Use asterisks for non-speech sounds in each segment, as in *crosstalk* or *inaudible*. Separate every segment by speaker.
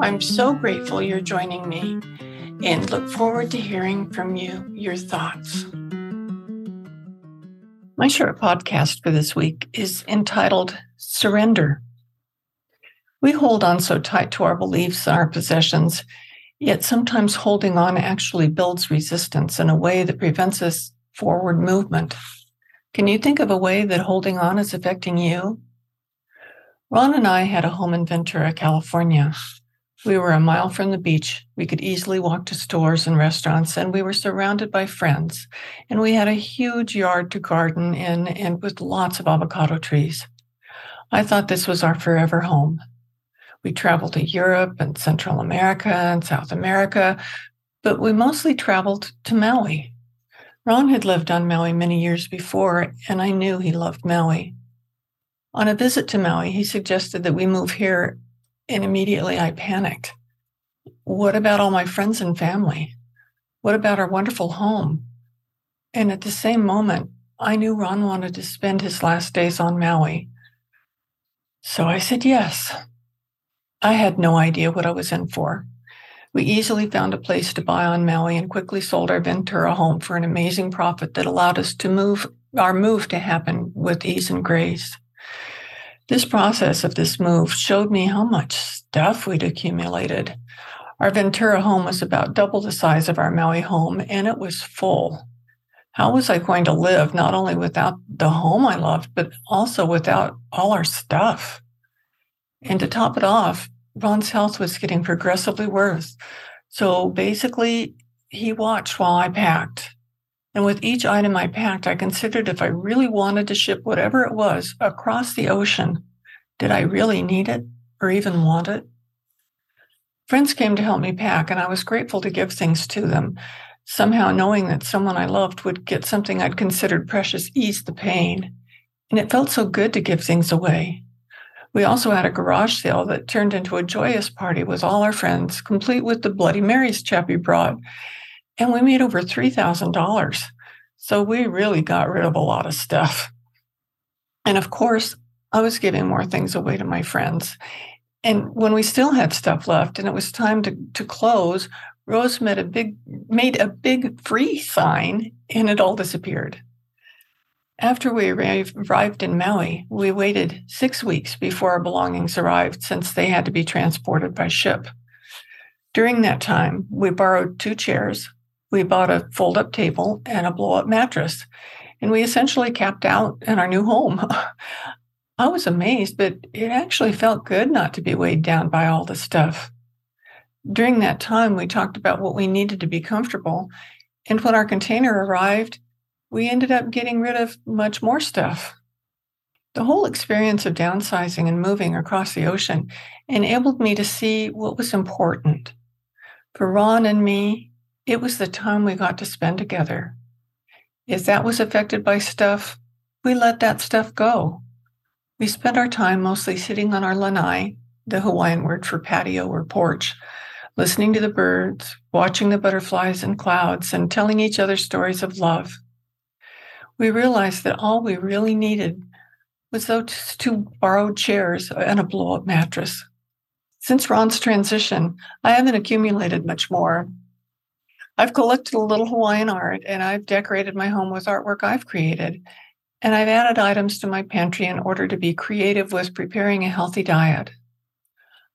Speaker 1: I'm so grateful you're joining me and look forward to hearing from you your thoughts. My short podcast for this week is entitled Surrender. We hold on so tight to our beliefs and our possessions, yet sometimes holding on actually builds resistance in a way that prevents us forward movement. Can you think of a way that holding on is affecting you? Ron and I had a home in Ventura, California. We were a mile from the beach. We could easily walk to stores and restaurants, and we were surrounded by friends. And we had a huge yard to garden in and with lots of avocado trees. I thought this was our forever home. We traveled to Europe and Central America and South America, but we mostly traveled to Maui. Ron had lived on Maui many years before, and I knew he loved Maui. On a visit to Maui, he suggested that we move here and oh. immediately I panicked. What about all my friends and family? What about our wonderful home? And at the same moment, I knew Ron wanted to spend his last days on Maui. So I said yes. I had no idea what I was in for. We easily found a place to buy on Maui and quickly sold our Ventura home for an amazing profit that allowed us to move our move to happen with ease and grace. This process of this move showed me how much stuff we'd accumulated. Our Ventura home was about double the size of our Maui home, and it was full. How was I going to live not only without the home I loved, but also without all our stuff? And to top it off, Ron's health was getting progressively worse. So basically, he watched while I packed. And with each item I packed, I considered if I really wanted to ship whatever it was across the ocean, did I really need it or even want it? Friends came to help me pack, and I was grateful to give things to them. Somehow, knowing that someone I loved would get something I'd considered precious eased the pain. And it felt so good to give things away. We also had a garage sale that turned into a joyous party with all our friends, complete with the Bloody Marys Chappie brought and we made over $3,000. So we really got rid of a lot of stuff. And of course, I was giving more things away to my friends. And when we still had stuff left and it was time to, to close, Rose made a big made a big free sign and it all disappeared. After we arrived in Maui, we waited six weeks before our belongings arrived since they had to be transported by ship. During that time, we borrowed two chairs, we bought a fold up table and a blow up mattress, and we essentially capped out in our new home. *laughs* I was amazed, but it actually felt good not to be weighed down by all the stuff. During that time, we talked about what we needed to be comfortable. And when our container arrived, we ended up getting rid of much more stuff. The whole experience of downsizing and moving across the ocean enabled me to see what was important. For Ron and me, it was the time we got to spend together. If that was affected by stuff, we let that stuff go. We spent our time mostly sitting on our lanai, the Hawaiian word for patio or porch, listening to the birds, watching the butterflies and clouds, and telling each other stories of love. We realized that all we really needed was those two borrowed chairs and a blow up mattress. Since Ron's transition, I haven't accumulated much more, I've collected a little Hawaiian art and I've decorated my home with artwork I've created. And I've added items to my pantry in order to be creative with preparing a healthy diet.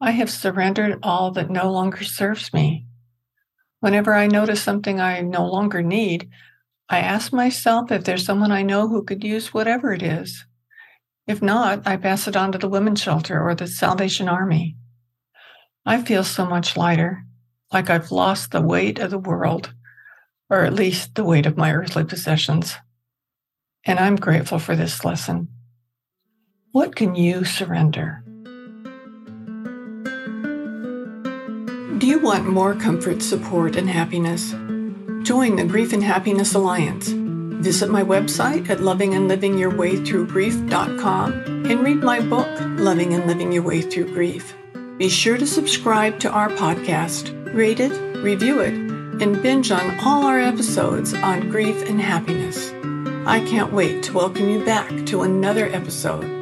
Speaker 1: I have surrendered all that no longer serves me. Whenever I notice something I no longer need, I ask myself if there's someone I know who could use whatever it is. If not, I pass it on to the women's shelter or the Salvation Army. I feel so much lighter like I've lost the weight of the world, or at least the weight of my earthly possessions. And I'm grateful for this lesson. What can you surrender? Do you want more comfort, support, and happiness? Join the Grief and Happiness Alliance. Visit my website at lovingandlivingyourwaythroughgrief.com and read my book, Loving and Living Your Way Through Grief. Be sure to subscribe to our podcast, rate it, review it, and binge on all our episodes on grief and happiness. I can't wait to welcome you back to another episode